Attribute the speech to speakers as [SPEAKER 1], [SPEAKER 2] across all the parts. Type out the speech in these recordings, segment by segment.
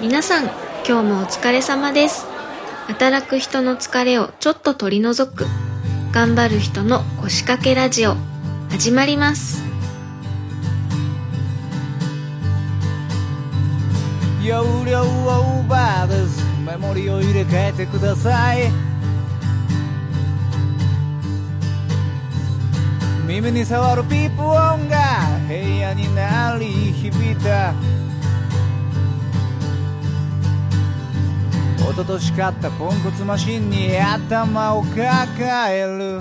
[SPEAKER 1] 皆さん今日もお疲れ様です。働く人の疲れをちょっと取り除く。頑張る人の腰掛けラジオ。始まります。
[SPEAKER 2] 容量オーバーですメモリを入れ替えてください。耳に触るピープ音が部屋に鳴り響いた。一昨年買ったポンコツマシンに頭を抱える。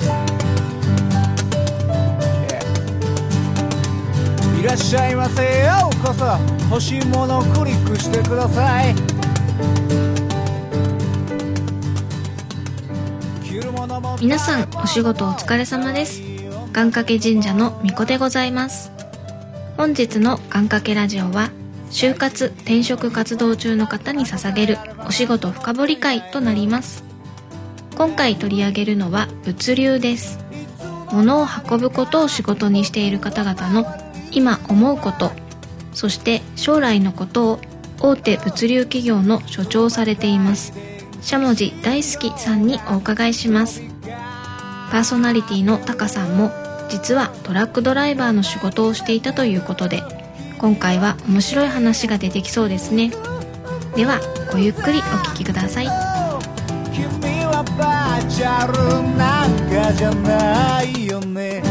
[SPEAKER 2] Yeah いらっしゃいませようこそ。欲しいものをクリックしてください。
[SPEAKER 1] 皆さんお仕事お疲れ様です。願掛け神社の巫女でございます。本日の願掛けラジオは就活転職活動中の方に捧げるお仕事深掘り会となります。今回取り上げるのは物流です。物を運ぶことを仕事にしている方々の今思うことそして将来のことを大手物流企業の所長されています。しゃもじ大好きさんにお伺いします。パーソナリティのタカさんも実はトラックドライバーの仕事をしていたということで今回は面白い話が出てきそうですね。ではごゆっくりお聞きください。
[SPEAKER 2] 君はバーチャルなんかじゃないよね。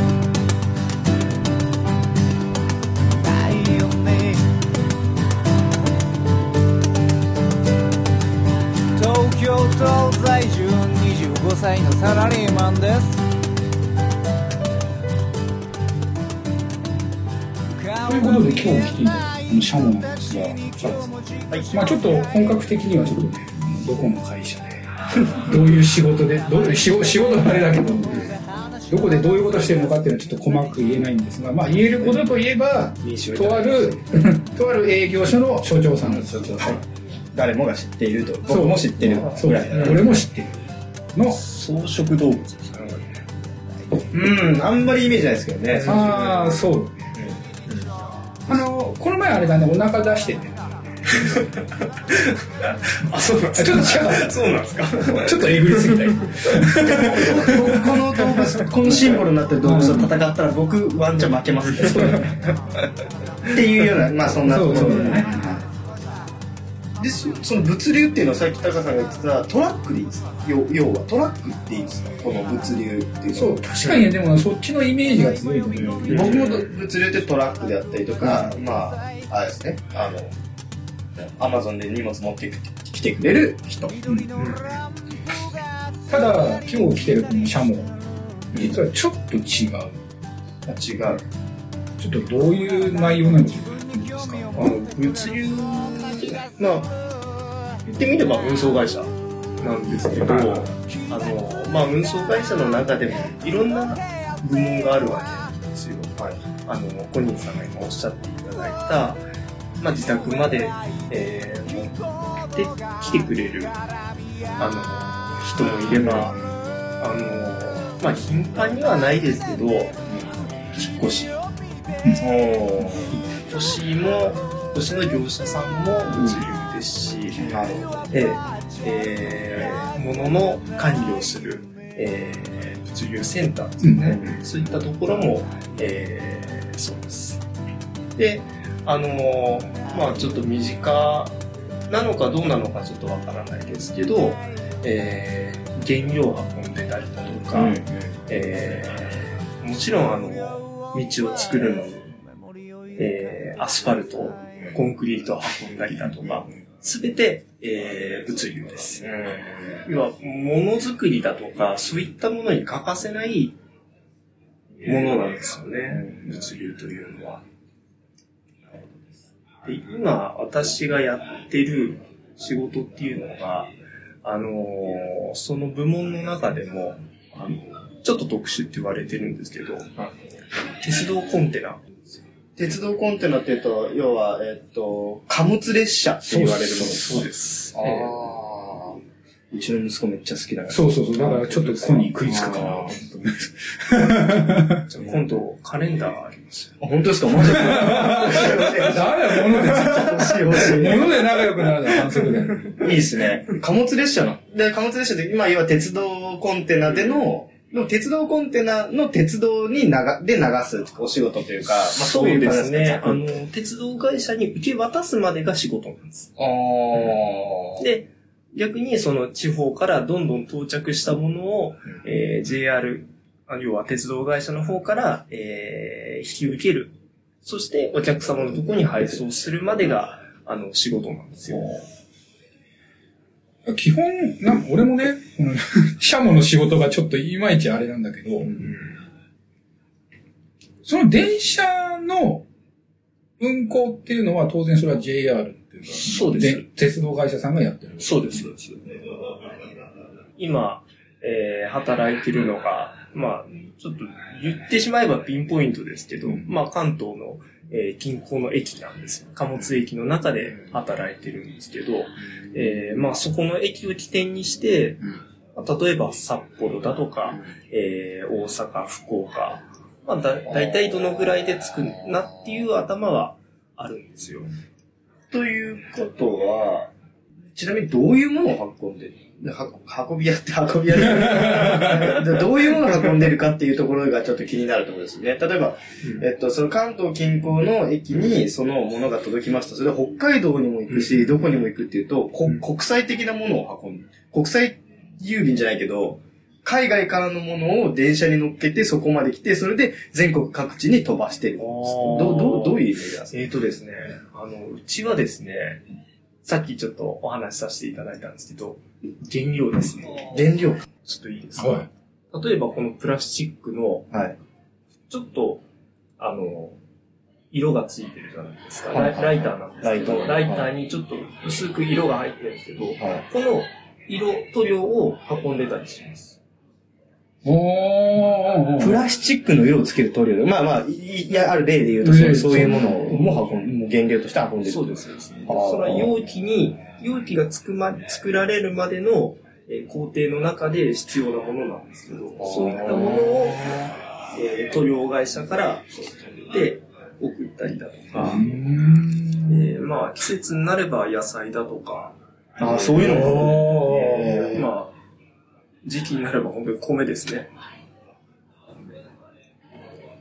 [SPEAKER 2] ないよね。東京都在住25歳のサラリーマンです。
[SPEAKER 3] ということで今日来ていただいたこのシャモなんですが、まあちょっと本格的にはちょっとね、どこの会社で、どういう仕事で、どういう仕事仕事はあれだけど、どこでどういうことしてるのかっていうのはちょっと細かく言えないんですが、まあ言えることといえば、とある、とある営業所の所長さんです。所長さん。
[SPEAKER 4] 誰もが知っていると。
[SPEAKER 3] そう。
[SPEAKER 4] 僕も知ってる
[SPEAKER 3] そう。
[SPEAKER 4] ぐらいだ
[SPEAKER 3] 俺も知ってる。の、
[SPEAKER 4] 草食動物ですかね。うん。あんまりイメージないですけどね。
[SPEAKER 3] ああ、そう。前あれだね、お腹出してて。
[SPEAKER 4] あそうなん
[SPEAKER 3] あちょっと違う。
[SPEAKER 4] そうなんですか。
[SPEAKER 3] ちょっとえぐりすぎたよ。
[SPEAKER 4] この動物このシンボルになってる動物と戦ったら僕ワンチャン負けますね。っていうようなまあそんなところ
[SPEAKER 3] そうそうだね。
[SPEAKER 4] でそその物流っていうのはさっきタカさんが言ってたトラックでいいですか？要要はトラックっていいですか？この物流っていう
[SPEAKER 3] そう、確かにね、でもそっちのイメージが強いと思う。
[SPEAKER 4] 僕も物流ってトラックであったりとか、まあ、あれですね、あの、アマゾンで荷物持ってきてくれる人。
[SPEAKER 3] ただ、今日来てるこのシャモ、実はちょっと違う。
[SPEAKER 4] 違う。
[SPEAKER 3] ちょっとどういう内容なのか言っていいですか
[SPEAKER 4] あの、物流、まあ、言ってみれば運送会社なんですけど、あの、まあ、運送会社の中でもいろんな部門があるわけなんですよ。はい。あの、コニーさんが今おっしゃっていただいた、まあ、自宅まで、えー、持ってきてくれる、あの、人もいれば、あの、まあ、頻繁にはないですけど、引っ越し。引っ越しも、引っ越しの業者さんも物流ですし、で、えー、物の管理をする、えー、物流センターですね。そういったところも、え。で、あのーまあちょっと身近なのかどうなのかちょっとわからないですけど、えー、原料を運んでたりだとか、えー、もちろんあの、道を作るのに、えー、アスファルト、コンクリートを運んだりだとか、すべて、えー、物流です。要は、ものづくりだとか、そういったものに欠かせないものなんですよね、物流というのは。で今、私がやってる仕事っていうのが、あのーその部門の中でも、あのちょっと特殊って言われてるんですけど、鉄道コンテナ。鉄道コンテナっていうと、要は、えっと、貨物列車って言われるもの。
[SPEAKER 3] そう
[SPEAKER 4] です。
[SPEAKER 3] あ
[SPEAKER 5] うちの息子めっちゃ好きだから。
[SPEAKER 3] そうそうそう。だからちょっとコに食いつくかな。
[SPEAKER 5] じゃあ今度、カレンダーありますよ。あ、本当ですか？マジで
[SPEAKER 3] ダメだよ、物で、
[SPEAKER 5] 欲しい欲しい。
[SPEAKER 3] 物で仲良くなるのは反則だよ。
[SPEAKER 5] いいですね。貨物列車の。で、貨物列車で、今、要は鉄道コンテナでの、でも鉄道コンテナの鉄道に流、で流すお仕事というか、まあそういう感じ
[SPEAKER 4] ね。あ
[SPEAKER 5] あ
[SPEAKER 4] の、鉄道会社に受け渡すまでが仕事なんです。
[SPEAKER 5] あー。
[SPEAKER 4] で、逆にその地方からどんどん到着したものを、えー JR、あ要は鉄道会社の方から、えー引き受ける。そしてお客様のところに配送するまでが、あの、仕事なんですよ。
[SPEAKER 3] 基本、な俺もね、このシャモの仕事がちょっといまいちあれなんだけど、その電車の運行っていうのは当然それは JR っていうか、
[SPEAKER 4] そうです
[SPEAKER 3] 鉄道会社さんがやってる。
[SPEAKER 4] そうです、そうです。今、えー働いてるのが、まあ、ちょっと言ってしまえばピンポイントですけど、まあ、関東の、えー近郊の駅なんですよ。貨物駅の中で働いてるんですけど、えーまあ、そこの駅を起点にして、まあ例えば札幌だとか、えー大阪、福岡、まあ、だ、だいたいどのぐらいで着くなっていう頭はあるんですよ。
[SPEAKER 5] ということは、ちなみにどういうものを運んでる？は運び屋って運び屋で どういうものを運んでるかっていうところがちょっと気になるところですね。例えば、えっと、その関東近郊の駅にそのものが届きました。それで北海道にも行くし、どこにも行くっていうと、こ国際的なものを運ぶ。国際郵便じゃないけど、海外からのものを電車に乗っけてそこまで来て、それで全国各地に飛ばしてるんです。どう、どう、どういうイメージなんですか？
[SPEAKER 4] えーとですね、あの、うちはですね、さっきちょっとお話しさせていただいたんですけど、原料ですね。
[SPEAKER 5] 原料
[SPEAKER 4] ちょっといいですか、
[SPEAKER 3] は
[SPEAKER 4] 例えばこのプラスチックの、
[SPEAKER 5] はい。
[SPEAKER 4] ちょっと、あの、色がついてるじゃないですか。
[SPEAKER 5] はい
[SPEAKER 4] ライライターなんですけど、
[SPEAKER 5] ライター
[SPEAKER 4] ライターにちょっと薄く色が入ってるんですけど、
[SPEAKER 5] はい。
[SPEAKER 4] この色、塗料を運んでたりします。
[SPEAKER 5] プラスチックの色をつける塗料で、まあまあ、いいや、ある例で言うとそう、
[SPEAKER 3] 例
[SPEAKER 5] そういうものも運ん、もう原料として運んでる。
[SPEAKER 4] そうです、そうです。
[SPEAKER 5] あー
[SPEAKER 4] その容器に、容器がつくま、作られるまでの、えー工程の中で必要なものなんですけど、そういったものを、えー塗料会社からで送ったりだとか、えーまあ季節になれば野菜だとか、
[SPEAKER 5] ああ、そういうのも。
[SPEAKER 4] えーまあ時期になれば本当に米ですね。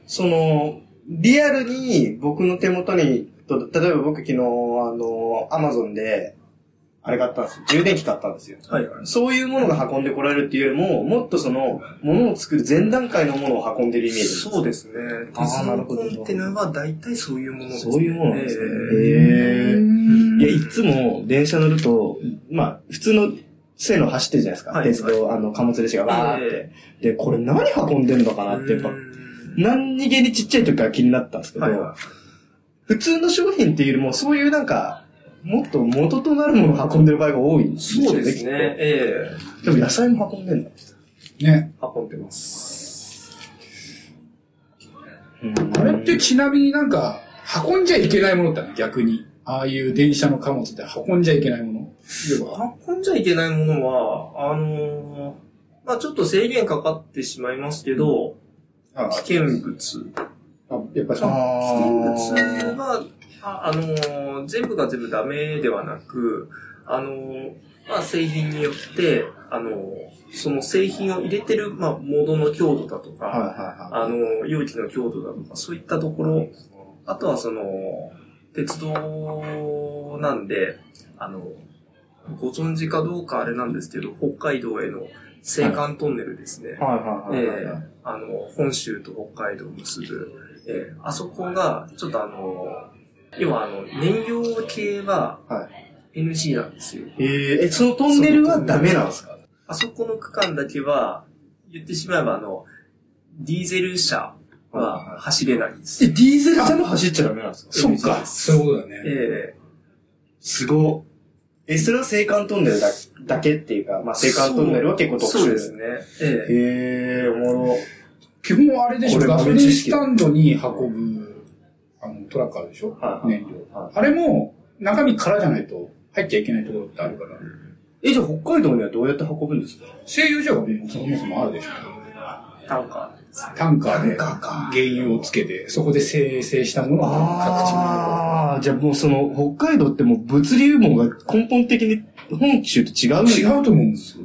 [SPEAKER 5] その、リアルに僕の手元に、と例えば僕昨日、あの、アマゾンで、あれ買ったんですよ。充電器買ったんですよ。
[SPEAKER 4] はいはい。
[SPEAKER 5] そういうものが運んでこられるっていうよりも、もっとその、ものを作る前段階のものを運んでるイメージ。
[SPEAKER 4] そうですね。鉄道
[SPEAKER 5] なるほど
[SPEAKER 4] コンテナは大体そういうものですね。
[SPEAKER 5] そういうものなんですね。
[SPEAKER 4] え
[SPEAKER 5] へーいや、いつも電車乗ると、まあ、普通の線路走ってるじゃないですか。
[SPEAKER 4] はい
[SPEAKER 5] 鉄道、あの、貨物列車がわーって。で、これ何運んでんのかなって、やっぱ
[SPEAKER 4] う、ん
[SPEAKER 5] 何気にちっちゃい時から気になったんですけど、
[SPEAKER 4] はいは
[SPEAKER 5] 普通の商品っていうよりも、そういうなんか、もっと元となるものを運んでる場合が多いんですよ
[SPEAKER 4] そうですね。ええ
[SPEAKER 5] きっとでも野菜も運んでんだ。
[SPEAKER 3] ね。
[SPEAKER 4] 運んでます。
[SPEAKER 3] あれってちなみになんか、運んじゃいけないものってあるの？逆に。ああいう電車の貨物で運んじゃいけないもの。
[SPEAKER 4] 運んじゃいけないものは、あのーまあちょっと制限かかってしまいますけど、
[SPEAKER 3] あ
[SPEAKER 4] 危険物。
[SPEAKER 3] あやっぱり。
[SPEAKER 4] 危険物が、あ、あのー全部が全部ダメではなく、あのーまあ製品によって、あのーその製品を入れてる、まあ、モードの強度だとか、
[SPEAKER 5] はいはいは
[SPEAKER 4] あの、容器の強度だとか、そういったところ、あとはその、鉄道なんで、あの、ご存知かどうかあれなんですけど、北海道への青函トンネルですね。あの、本州と北海道を結ぶ、ええあそこが、ちょっとあの、要はあの、燃料系は
[SPEAKER 5] は
[SPEAKER 4] NG なんですよ。
[SPEAKER 5] えー、え、そのトンネルはダメなんですか？
[SPEAKER 4] あそこの区間だけは、言ってしまえばあの、ディーゼル車は走れないんです
[SPEAKER 5] え、ディーゼル車も走っちゃダメなんですか？
[SPEAKER 3] そっか。そういうことだね。
[SPEAKER 4] え
[SPEAKER 5] すごっ。え、それは青函トンネルだだけっていうか、まあ、青函トンネルは結構特殊
[SPEAKER 4] そうですね。ええ
[SPEAKER 5] へえ、おもろ。
[SPEAKER 3] 基本はあれでしょ、
[SPEAKER 5] これ
[SPEAKER 3] ガソリンスタンドに運ぶ、あの、トラックあるでしょ？
[SPEAKER 5] はいはい
[SPEAKER 3] 燃料。あれも、中身空じゃないと入っちゃいけないところってあるから。
[SPEAKER 5] え、じゃあ北海道にはどうやって運ぶんですか？
[SPEAKER 3] 製油所がもうそもそもあるでしょ。
[SPEAKER 4] タンカ
[SPEAKER 3] ーで
[SPEAKER 5] タンカーか
[SPEAKER 3] 原油をつけて、そこで生成したものが各地に
[SPEAKER 5] ああ、じゃあもうその、北海道ってもう物流網が根本的に本州と違う
[SPEAKER 3] 違うと思うんです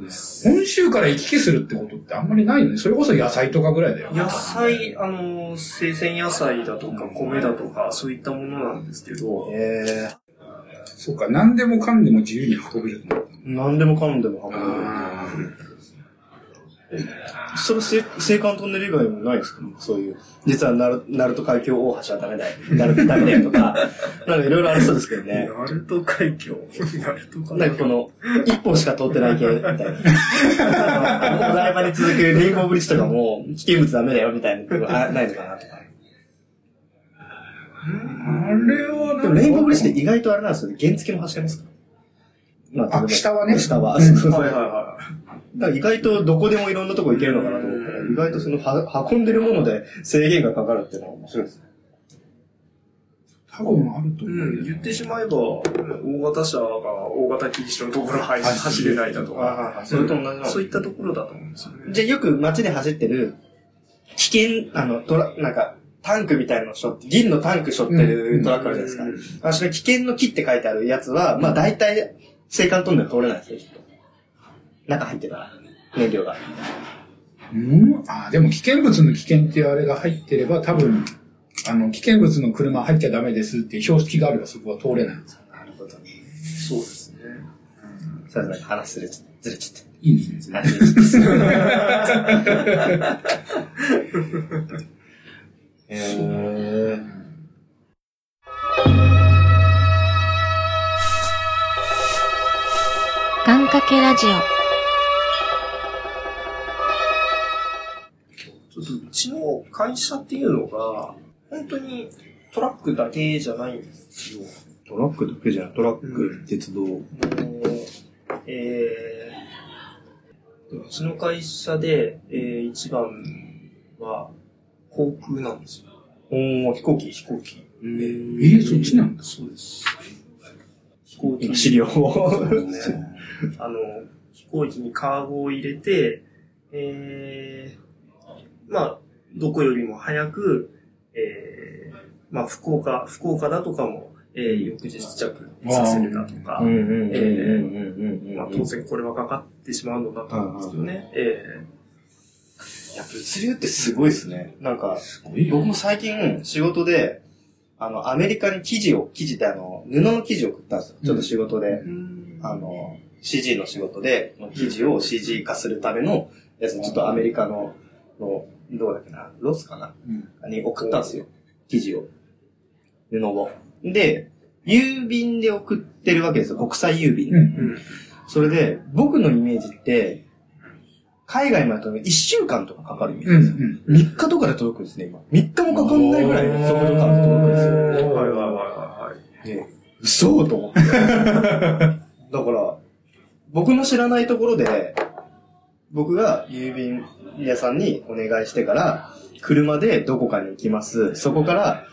[SPEAKER 3] よ。本州から行き来するってことってあんまりないよね。それこそ野菜とかぐらいだよ。
[SPEAKER 4] 野菜、あの、生鮮野菜だとか米だとか、そういったものなんですけど、
[SPEAKER 5] へえ。
[SPEAKER 3] そうか、何でもかんでも自由に運べる。
[SPEAKER 5] 何でもかんでも運べる。それ、青函トンネル以外もないですか？そういう。実はナル、ナルト海峡大橋はダメだよ。ナルトダメだよとか、なんかいろいろありそうですけどね。
[SPEAKER 4] ナルト海峡？ナルト海
[SPEAKER 5] なんかこの、一本しか通ってない系みたいな。あのお台場に続くレインボーブリッジとかも、危険物ダメだよみたいなとこあないのかなとか。
[SPEAKER 3] あれは
[SPEAKER 5] でもレインボーブリッジって意外とあれなんですよね。原付も走れますか？ら。ま
[SPEAKER 3] あ下はね。
[SPEAKER 5] 下は。
[SPEAKER 3] うん。
[SPEAKER 5] そうそうそう。
[SPEAKER 4] はいはいは
[SPEAKER 5] だから意外とどこでもいろんなとこ行けるのかなと思ったら、意外とそのは運んでるもので制限がかかるっていうのは面白いですね。
[SPEAKER 3] 多分あると
[SPEAKER 4] い。
[SPEAKER 3] 思う。
[SPEAKER 4] うん、言ってしまえば、大型車が大型禁止のところ走走れないだとか、
[SPEAKER 5] ああ、それと同じなの
[SPEAKER 4] そういったところだと思うんですよね。
[SPEAKER 5] じゃあよく街で走ってる、危険、あの、トラ、なんか、タンクみたいなのしょって、銀のタンクしょってるトラックあるじゃないですか。あそれ危険の木って書いてあるやつは、まあ大体、青函トンネル通れないですよ、きっと。中入ってたら、燃料が。
[SPEAKER 3] うん？ああ、でも危険物の危険っていうあれが入ってれば、多分、あの、危険物の車入っちゃダメですっていう標識があればそこは通れないんですよ。
[SPEAKER 5] なるほど。
[SPEAKER 4] そうですね。
[SPEAKER 5] さすがに話すれちずれちゃっ
[SPEAKER 3] いいですね。
[SPEAKER 5] た。へー。
[SPEAKER 1] 願掛けラジオ
[SPEAKER 4] ちょっとうちの会社っていうのが、本当にトラックだけじゃないんですよ。
[SPEAKER 5] トラックだけじゃない、トラック、鉄道。
[SPEAKER 4] あのえー、うちの会社で、えー、一番は航空なんですよ。
[SPEAKER 5] おー、飛行機
[SPEAKER 4] 飛行機。
[SPEAKER 3] えー、そっちなんだ。
[SPEAKER 4] そうです。飛行機
[SPEAKER 5] 今、資料を。
[SPEAKER 4] あの、飛行機にカーゴを入れて、えー、まあ、どこよりも早く、えー、まあ、福岡、福岡だとかも、えー、翌日着させるだとか、え。まあ、当然これはかかってしまうのだと思うんですけどね。え
[SPEAKER 5] いや、物流ってすごいですね。なんか、僕も最近仕事で、あの、アメリカに記事を、記事ってあの、布の記事を送ったんですよ。ちょっと仕事で。
[SPEAKER 4] ー、
[SPEAKER 5] あの、CG の仕事で、記事を CG 化するためのやつ、ちょっとアメリカの、の、どうだっけな、ロスかな、に送ったんですよ。記事を。布を。で、郵便で送ってるわけですよ。国際郵便。
[SPEAKER 3] うん。
[SPEAKER 5] それで、僕のイメージって、海外までと1週間とかかかるイメージ
[SPEAKER 3] うん。う
[SPEAKER 5] ですよ。
[SPEAKER 3] ん。
[SPEAKER 5] 3日とかで届くんですね、今。3日もかかんないぐらいの速度感で届くんですよ。
[SPEAKER 4] はいはいはいはい。
[SPEAKER 5] で、嘘と思って。だから、僕の知らないところで、僕が郵便屋さんにお願いしてから、車でどこかに行きます。そこから、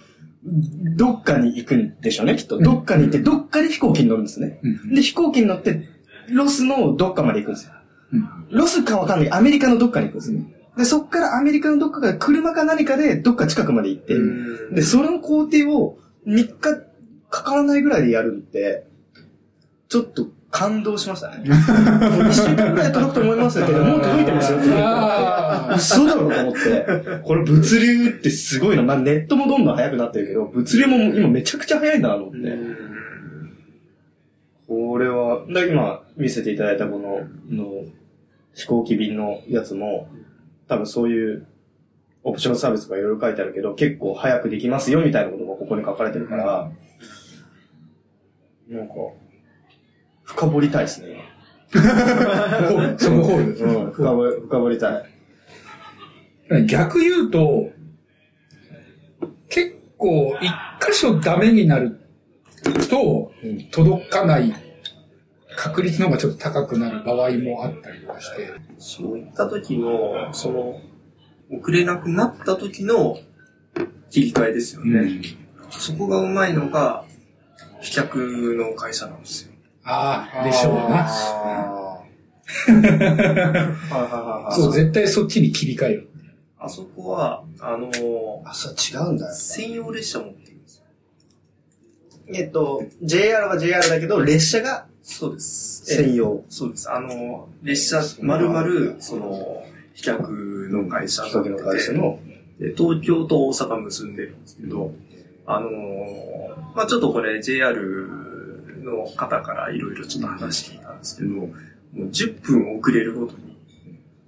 [SPEAKER 5] どっかに行くんでしょうね、きっと。どっかに行って、どっかで飛行機に乗るんですね。
[SPEAKER 3] うん。
[SPEAKER 5] で、飛行機に乗って、ロスのどっかまで行くんですよ。
[SPEAKER 3] うん
[SPEAKER 5] ロスかわかんない。アメリカのどっかに行くんですね。で、そっからアメリカのどっかから車か何かでどっか近くまで行って、
[SPEAKER 4] うん
[SPEAKER 5] で、その工程を3日かからないぐらいでやるって、ちょっと感動しましたね。もう1週間ぐらい届くと思いますけど、もう届いてますよ嘘だろうと思って。これ物流ってすごいな。まあネットもどんどん速くなってるけど、物流も今めちゃくちゃ速いんだなと思って。これは、で今見せていただいたこの、の飛行機便のやつも、多分そういうオプションサービスがいろいろ書いてあるけど、結構早くできますよみたいなことがここに書かれてるから、なんか、深掘りたいですね。
[SPEAKER 3] そのホール。
[SPEAKER 5] うん、深掘り、深掘りたい。
[SPEAKER 3] 逆言うと、結構一箇所ダメになると
[SPEAKER 5] うん、
[SPEAKER 3] 届かない確率の方がちょっと高くなる場合もあったりとかして。
[SPEAKER 4] そういった時の、その、遅れなくなった時の切り替えですよね。そこがうまいのが、飛脚の会社なんですよ。
[SPEAKER 3] ああ、でしょうな。
[SPEAKER 5] あーはいはいはいはい。
[SPEAKER 3] そう、絶対そっちに切り替える。
[SPEAKER 4] あそこは、あのー
[SPEAKER 5] あ、そう違うんだよ。
[SPEAKER 4] 専用列車持ってるんですよ。
[SPEAKER 5] えっと、JR は JR だけど、列車が
[SPEAKER 4] そうです。
[SPEAKER 5] 専用。
[SPEAKER 4] そうです。あの、列車、まるまる、その、飛脚の会社
[SPEAKER 5] 飛行機の会社の。
[SPEAKER 4] で、東京と大阪結んでるんですけど、あのーまあちょっとこれ JR の方からいろいろちょっと話聞いたんですけど、もう10分遅れるごとに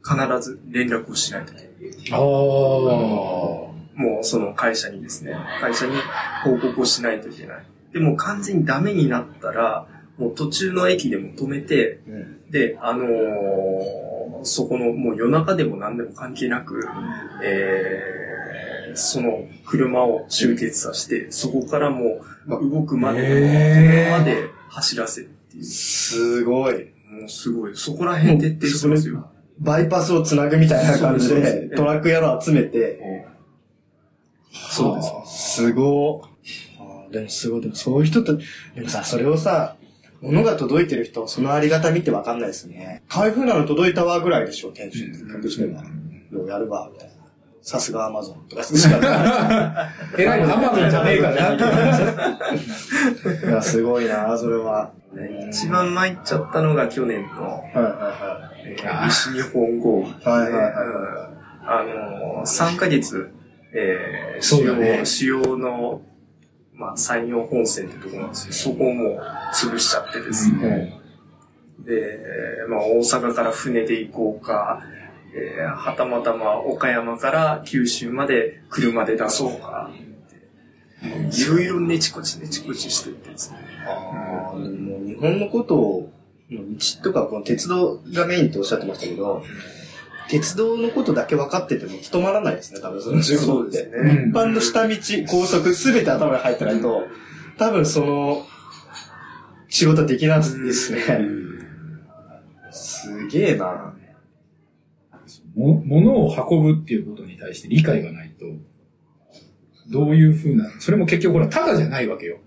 [SPEAKER 4] 必ず連絡をしないといけない。
[SPEAKER 3] ああ。
[SPEAKER 4] もうその会社にですね、会社に報告をしないといけない。でも完全にダメになったら、もう途中の駅でも止めて、
[SPEAKER 5] うん
[SPEAKER 4] で、あのーそこのもう夜中でも何でも関係なく、えー、その車を集結させて、そこからもう動くまでの
[SPEAKER 3] へー
[SPEAKER 4] 車まで走らせるっていう。
[SPEAKER 5] すごい。
[SPEAKER 4] もうすごい。そこら辺徹底してますよ。
[SPEAKER 5] バイパスをつなぐみたいな感じで、トラックやろ集めて、
[SPEAKER 4] そうです。
[SPEAKER 5] すごい。でもすごい。でもそういう人って、でもさ、それをさ、物が届いてる人はそのありがたみってわかんないですね。台風なの届いたわぐらいでしょ、テンションって。客しては。ようやるわ、みたいな。さすがアマゾンとかしかない。
[SPEAKER 3] えらい、アマゾンじゃねえかなって感じ。
[SPEAKER 5] いや、すごいな、それは。
[SPEAKER 4] 一番参っちゃったのが去年の、
[SPEAKER 5] はいは
[SPEAKER 4] えー西日本豪雨。
[SPEAKER 5] はいはい
[SPEAKER 4] あのー、3ヶ月、え主要主要の、まあ、山陽本線ってとこなんですよ。そこをもう潰しちゃってですね。で、まあ、大阪から船で行こうか、えー、はたまたま岡山から九州まで車で出そうか、いろいろねちこちねちこちしてってですね。
[SPEAKER 5] あも日本のことを、道とかこの鉄道がメインっておっしゃってましたけど、鉄道のことだけ分かってても務まらないですね、多分その仕事って。
[SPEAKER 4] そうですね
[SPEAKER 3] うん
[SPEAKER 5] 一般の下道、高速、すべて頭に入ってないと、多分その、仕事はできないですね。すげえな。
[SPEAKER 3] も物を運ぶっていうことに対して理解がないと、どういうふうな、それも結局ほら、ただじゃないわけよ。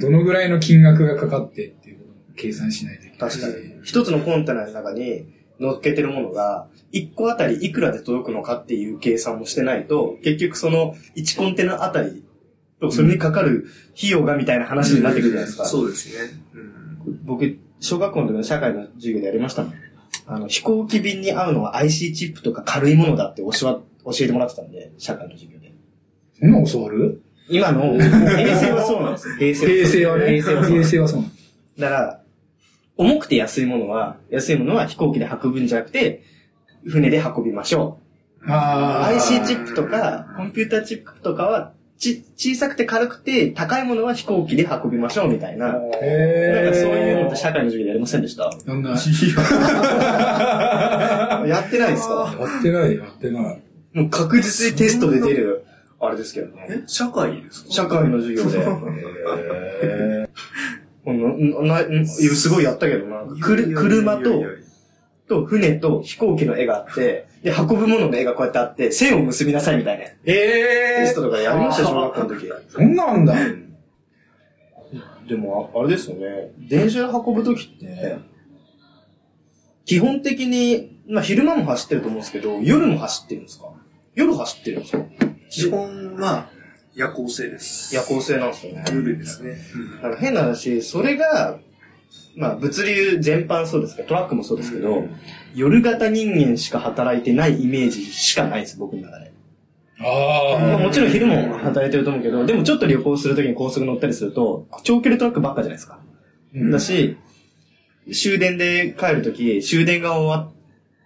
[SPEAKER 3] どのぐらいの金額がかかってっていうことを計算しないといけない。
[SPEAKER 5] 確かに。一つのコンテナの中に乗っけてるものが、一個あたりいくらで届くのかっていう計算もしてないと、結局その1コンテナあたりと、それにかかる費用がみたいな話になってくるじゃないですか。
[SPEAKER 4] そうですね。うん
[SPEAKER 5] 僕、小学校の時の社会の授業でやりましたもん。あの、飛行機便に合うのは IC チップとか軽いものだって教わ教えてもらってたんで、社会の授業で。
[SPEAKER 3] そんなの教わる？
[SPEAKER 5] 今の、平成はそうなんですよ。平成
[SPEAKER 3] 平成はね。
[SPEAKER 5] 平成はそう
[SPEAKER 3] 平成はそうなの。
[SPEAKER 5] だから、重くて安いものは、安いものは飛行機で運ぶんじゃなくて、船で運びましょう。
[SPEAKER 3] あ
[SPEAKER 5] IC チップとか、コンピューターチップとかは、ち、小さくて軽くて、高いものは飛行機で運びましょうみたいな。なんか
[SPEAKER 3] へ
[SPEAKER 5] そういうのって社会の授業でやりませんでした？
[SPEAKER 3] そんな、
[SPEAKER 5] やってないですか？
[SPEAKER 3] やってない、やってない。
[SPEAKER 5] もう確実にテストで出る、あれですけどね。
[SPEAKER 4] え、社会ですか？
[SPEAKER 5] 社会の授業で。へー ななすごいやったけどな。くる車と、と船と飛行機の絵があって、で、運ぶものの絵がこうやってあって、線を結びなさいみたいな。テ
[SPEAKER 3] え
[SPEAKER 5] ストとかやりましたよ、小学校の時。
[SPEAKER 3] そんなんだ。
[SPEAKER 5] でも、ああれですよね。電車で運ぶ時って、基本的に、まあ昼間も走ってると思うんですけど、夜も走ってるんですか？夜走ってるんですか？
[SPEAKER 4] 基本は夜行性です。
[SPEAKER 5] 夜行性なんですよね。
[SPEAKER 4] 夜ですね。
[SPEAKER 5] なんか変な話、それが、まあ物流全般そうですけど、トラックもそうですけど、夜型人間しか働いてないイメージしかないです、僕の中で。
[SPEAKER 3] あ
[SPEAKER 5] まあ、もちろん昼も働いてると思うけど、でもちょっと旅行するときに高速乗ったりすると、長距離トラックばっかじゃないですか。
[SPEAKER 3] うん
[SPEAKER 5] だし、終電で帰るとき、終電が終わ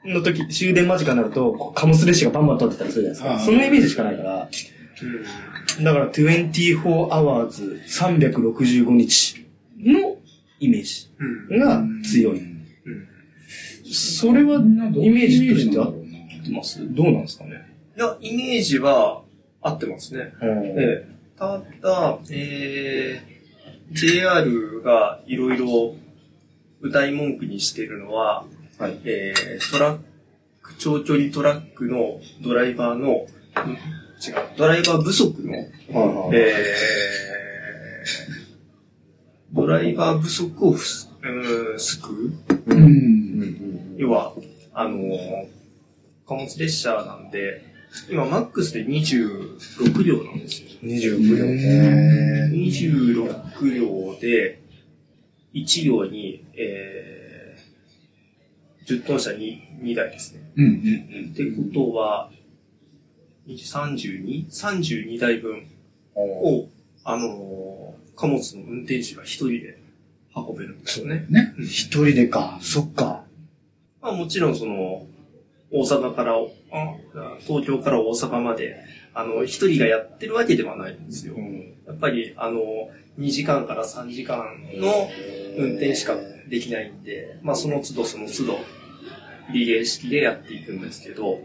[SPEAKER 5] のとき、終電間近になると、こう貨物列車がバンバン通ってたりするじゃないですか。そのイメージしかないから、だから24 hours 365日のイメージ
[SPEAKER 4] うん。
[SPEAKER 5] が強い。それはイメージとして合ってます？どうなんですかね？
[SPEAKER 4] いや、イメージは合ってますね。ええ。ただ、えー、JR がいろいろ歌い文句にしてるのは、
[SPEAKER 5] はい。
[SPEAKER 4] えー、トラック、長距離トラックのドライバーの、ん違う、ドライバー不足の、
[SPEAKER 5] はいはい
[SPEAKER 4] えー、ドライバー不足をふすうん救う？
[SPEAKER 3] うん。
[SPEAKER 4] 要は、あのー貨物列車なんで、今マックスで26両なんですよ。
[SPEAKER 5] 26両。
[SPEAKER 3] へ
[SPEAKER 4] 26両で、1両に、えー、10トン車 2, 2台ですね。
[SPEAKER 3] うんうん
[SPEAKER 4] ってことは、32?32 32台分
[SPEAKER 5] お
[SPEAKER 4] を、あのー貨物の運転手が1人で運べるんですよね。
[SPEAKER 3] ね。
[SPEAKER 5] 一人でか。そっか。
[SPEAKER 4] まあ、もちろんその、大阪から、あ東京から大阪まで、あの、一人がやってるわけではないんですよ。やっぱり、あの、2時間から3時間の運転しかできないんで、まあ、その都度その都度、リレー式でやっていくんですけど、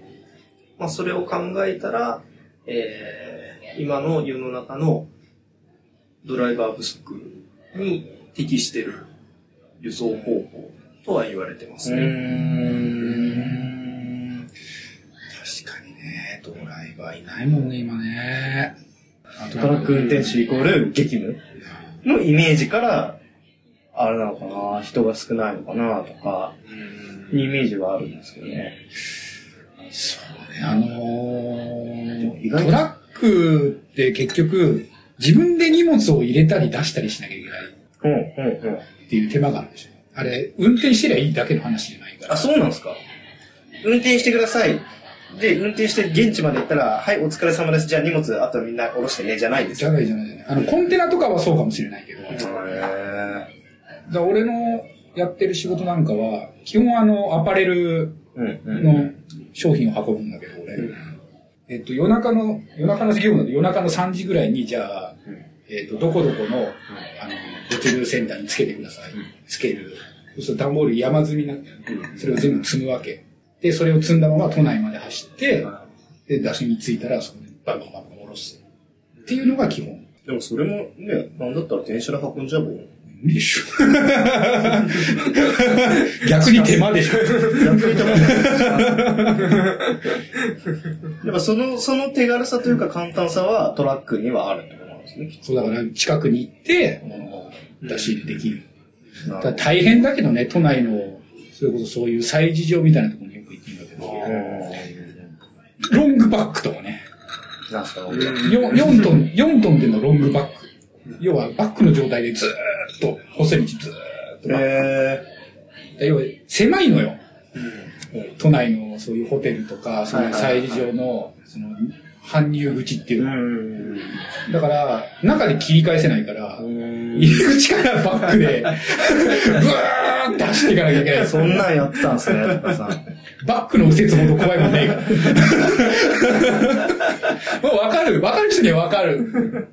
[SPEAKER 4] まあ、それを考えたら、えー、今の世の中のドライバー不足に適してる輸送方法とは言われてますね。
[SPEAKER 3] ん。確かにね、ドライバーいないもんね、今ね。
[SPEAKER 5] トラック運転手イコール激務のイメージから、あれなのかな、人が少ないのかなとか、イメージはあるんですけどね。
[SPEAKER 3] そうね、あのートラックって結局、自分で荷物を入れたり出したりしなきゃいけない
[SPEAKER 5] うん、うん、うん。
[SPEAKER 3] っていう手間があるでしょ。あれ、運転してりゃいいだけの話じゃないから。
[SPEAKER 5] あ、そうなんですか運転してください。で、運転して現地まで行ったら、はい、お疲れ様です。じゃあ荷物、あとみんな下ろしてね、じゃないですよ。
[SPEAKER 3] じゃないじゃない。あの、コンテナとかはそうかもしれないけど、だか
[SPEAKER 5] へ
[SPEAKER 3] ら俺のやってる仕事なんかは、基本あの、アパレル
[SPEAKER 5] うん、うん。
[SPEAKER 3] の商品を運ぶんだけど、俺。えっと、夜中の、夜中の業務だと夜中の3時ぐらいに、じゃあ、えっと、どこどこの、あの、物流センターにつけてください。つける。そうすると段ボール山積みになってる、それを全部積むわけ。で、それを積んだまま都内まで走って、で、出しに着いたら、そこでバンバンバンバン下ろす。っていうのが基本。
[SPEAKER 5] でもそれもね、なんだったら電車で運んじゃえばいい
[SPEAKER 3] でしょ。逆に手間でしょ。
[SPEAKER 5] 逆に言やっぱその、その手軽さというか簡単さはトラックにはあるってことなんですね。
[SPEAKER 3] そうだから近くに行って、出し入れできる。だ大変だけどね、都内の、それこそそういう催事場みたいなところによく行ってんだけど、ロングバックとかね、
[SPEAKER 5] なんすか、
[SPEAKER 3] 4, 4トン、4トンでのロングバック。要はバックの状態でずーっと、細い道ずーっとバッ
[SPEAKER 5] え
[SPEAKER 3] ク。要は狭いのよ。都内のそういうホテルとか、そういう催事場の、その、搬入口っていう
[SPEAKER 5] ー。
[SPEAKER 3] の。
[SPEAKER 5] ん。
[SPEAKER 3] だから、中で切り返せないから、入り口からバックで、ブワーって走っていかなきゃいけない。
[SPEAKER 5] そんなんやってたんですね、高さん。
[SPEAKER 3] バックの右折ほど怖いもんねえから。もうわかるわかる人にはわかる。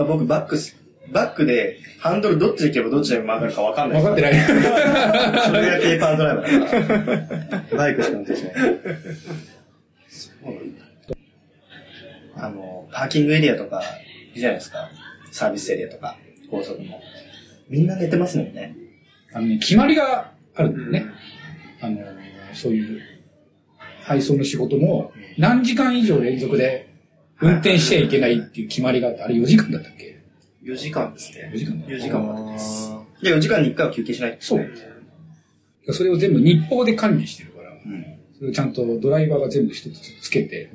[SPEAKER 5] まあ、僕、バックす、バックでハンドルどっちで行けばどっちで曲がるか分かんない。
[SPEAKER 3] わかってない。
[SPEAKER 5] それぐらいペーパードライバーだから。バイクしか運転しない。あの、パーキングエリアとか、いいじゃないですか。サービスエリアとか、高速も。みんな寝てますもんね。
[SPEAKER 3] あのね、決まりがあるんだよね。あの、そういう、配送の仕事も、何時間以上連続で運転しちゃいけないっていう決まりがあって、あれ4時間だったっけ
[SPEAKER 4] ？4時間ですね。
[SPEAKER 3] 4時間だ
[SPEAKER 4] 4時間までです。
[SPEAKER 5] じゃあ4時間に1回は休憩しない
[SPEAKER 3] そう。それを全部日報で管理してるから、
[SPEAKER 5] うん。
[SPEAKER 3] それをちゃんとドライバーが全部一つつけて、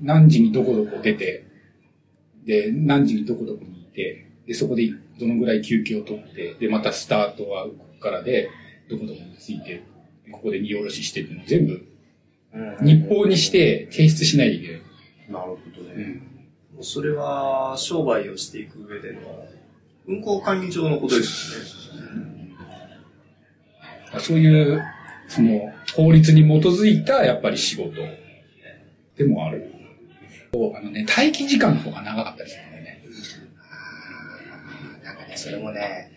[SPEAKER 3] 何時にどこどこ出て、で、何時にどこどこにいて、で、そこでどのぐらい休憩を取って、で、またスタートはここからで、どこどこについて、ここで荷下ろししてっていうのを全部日報にして提出しないといけない。
[SPEAKER 5] なるほど
[SPEAKER 4] うそれは、商売をしていく上での、運行管理上のことですよね。
[SPEAKER 3] そういう、その、法律に基づいた、やっぱり仕事でもある。あのね、待機時間の方が長かったりするんだよね。
[SPEAKER 5] なんかね、それもね、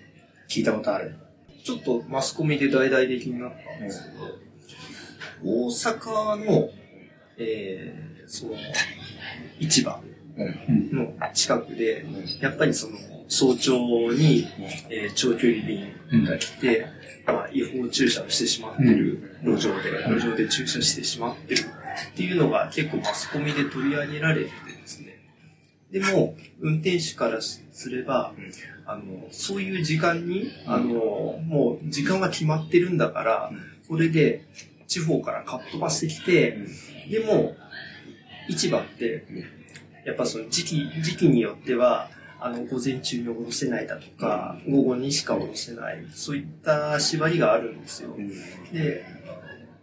[SPEAKER 5] 聞いたことある。
[SPEAKER 4] ちょっとマスコミで大々的になったんですけど、大阪の、えー、その、市場の近くで、やっぱりその、早朝に、えー長距離便が来て、まあ、違法駐車をしてしまってる、路上で、路上で駐車してしまってるっていうのが結構マスコミで取り上げられててですね、でも、運転手からすれば、あの、そういう時間に、あの、もう時間が決まってるんだから、これで地方からかっ飛ばしてきて、でも、市場って、やっぱその時期、時期によっては、あの、午前中におろせないだとか、午後にしかおろせない、そういった縛りがあるんですよ。で、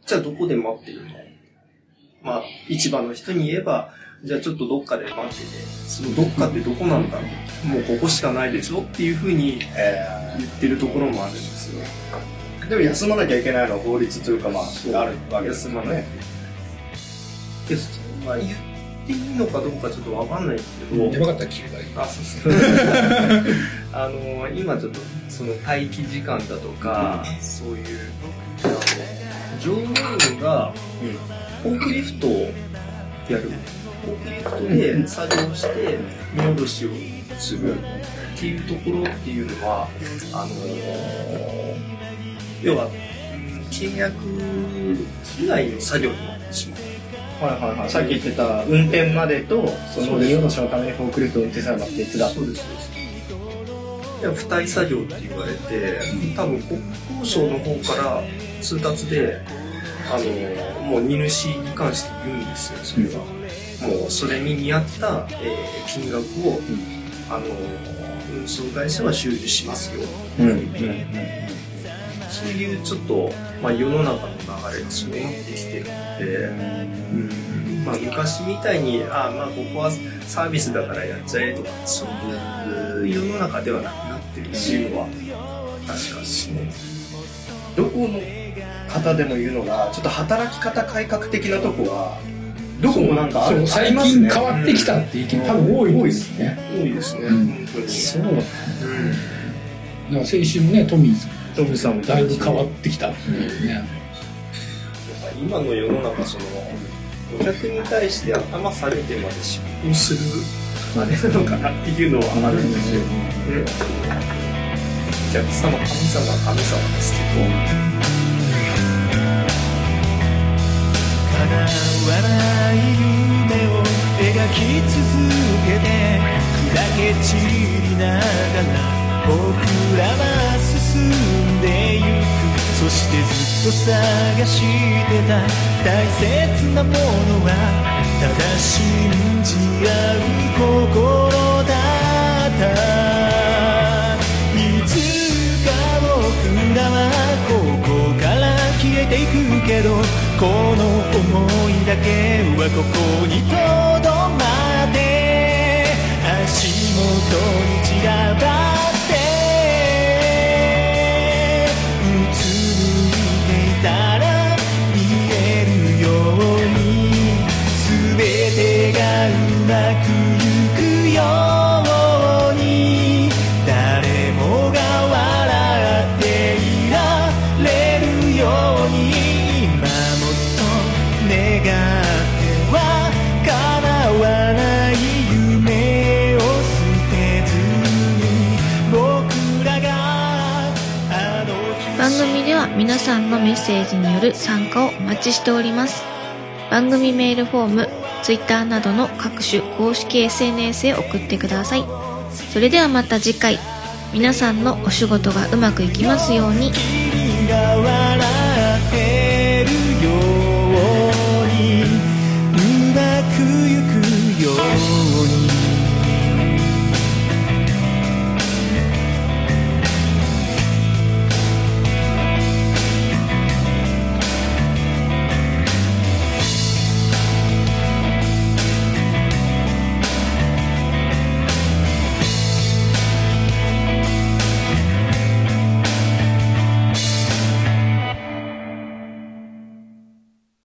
[SPEAKER 4] じゃあどこで待ってるの？まあ、市場の人に言えば、じゃあちょっとどっかで待ってて、そのどっかってどこなんだもうここしかないでしょ？っていうふうに
[SPEAKER 5] え
[SPEAKER 4] 言ってるところもあるんですよ。
[SPEAKER 5] ーでも休まなきゃいけないのは法律というか、まあ、あるわけです
[SPEAKER 4] 休まない。で、まあ言っていいのかどうかちょっとわかんないんですけど、
[SPEAKER 3] やばかったら切ればいい。
[SPEAKER 4] あ、そうそう。あの、今ちょっと、その待機時間だとか、そういう、あの、乗務員が、フォークリフトをやる。フォークリフトで作業して、見下ろしをするっていうところっていうのは、あの要は、うん契約以外の作業になってしまう。
[SPEAKER 5] はいはいはい。さっき言ってた運転までと、その荷下ろしのためにフォークリフトを運転するのは別だ。
[SPEAKER 4] そうです、そうです。いや、付帯作業って言われて、多分国交省の方から通達で、あの、もう荷主に関して言うんですよ、それは。もうそれに見合った、えー金額を、あの、運送会社は収受しますよ。
[SPEAKER 5] うん。うん。
[SPEAKER 4] そういうちょっと、まあ世の中の流れがそうなってきてるので、うんまあ昔みたいに、あまあここはサービスだからやっちゃえとか、そういう世の中ではなくなってるっていうのは確かですね。
[SPEAKER 5] どこの方でも言うのが、ちょっと働き方改革的なとこは、どこもなんかある
[SPEAKER 3] そう最
[SPEAKER 5] ありますね。
[SPEAKER 3] 近変わってきたって意見多分多い多いですね。
[SPEAKER 4] 多いですね、
[SPEAKER 3] うん。
[SPEAKER 4] 本当に。
[SPEAKER 5] そう
[SPEAKER 3] だから先週もね、トミーさん
[SPEAKER 5] トムさんも
[SPEAKER 3] だいぶ変わってきたっていうね。
[SPEAKER 4] 今の世の中、その、お客に対して頭下げてまで出向する、あれなのかなっていうのはあるんですよ。ねお客様、神様、神様ですけど、
[SPEAKER 6] 叶わない夢を描き続けて砕け散りながら僕らは進んでゆくそしてずっと探してた大切なものはただ信じ合う心だった。いつか僕らはここから消えていくけどこの想いだけはここにとどまって。足元に散らばって
[SPEAKER 1] 皆さんのメッセージによる参加をお待ちしております。番組メールフォーム、Twitter などの各種公式 SNS へ送ってください。それではまた次回、皆さんのお仕事がうまくいきますように。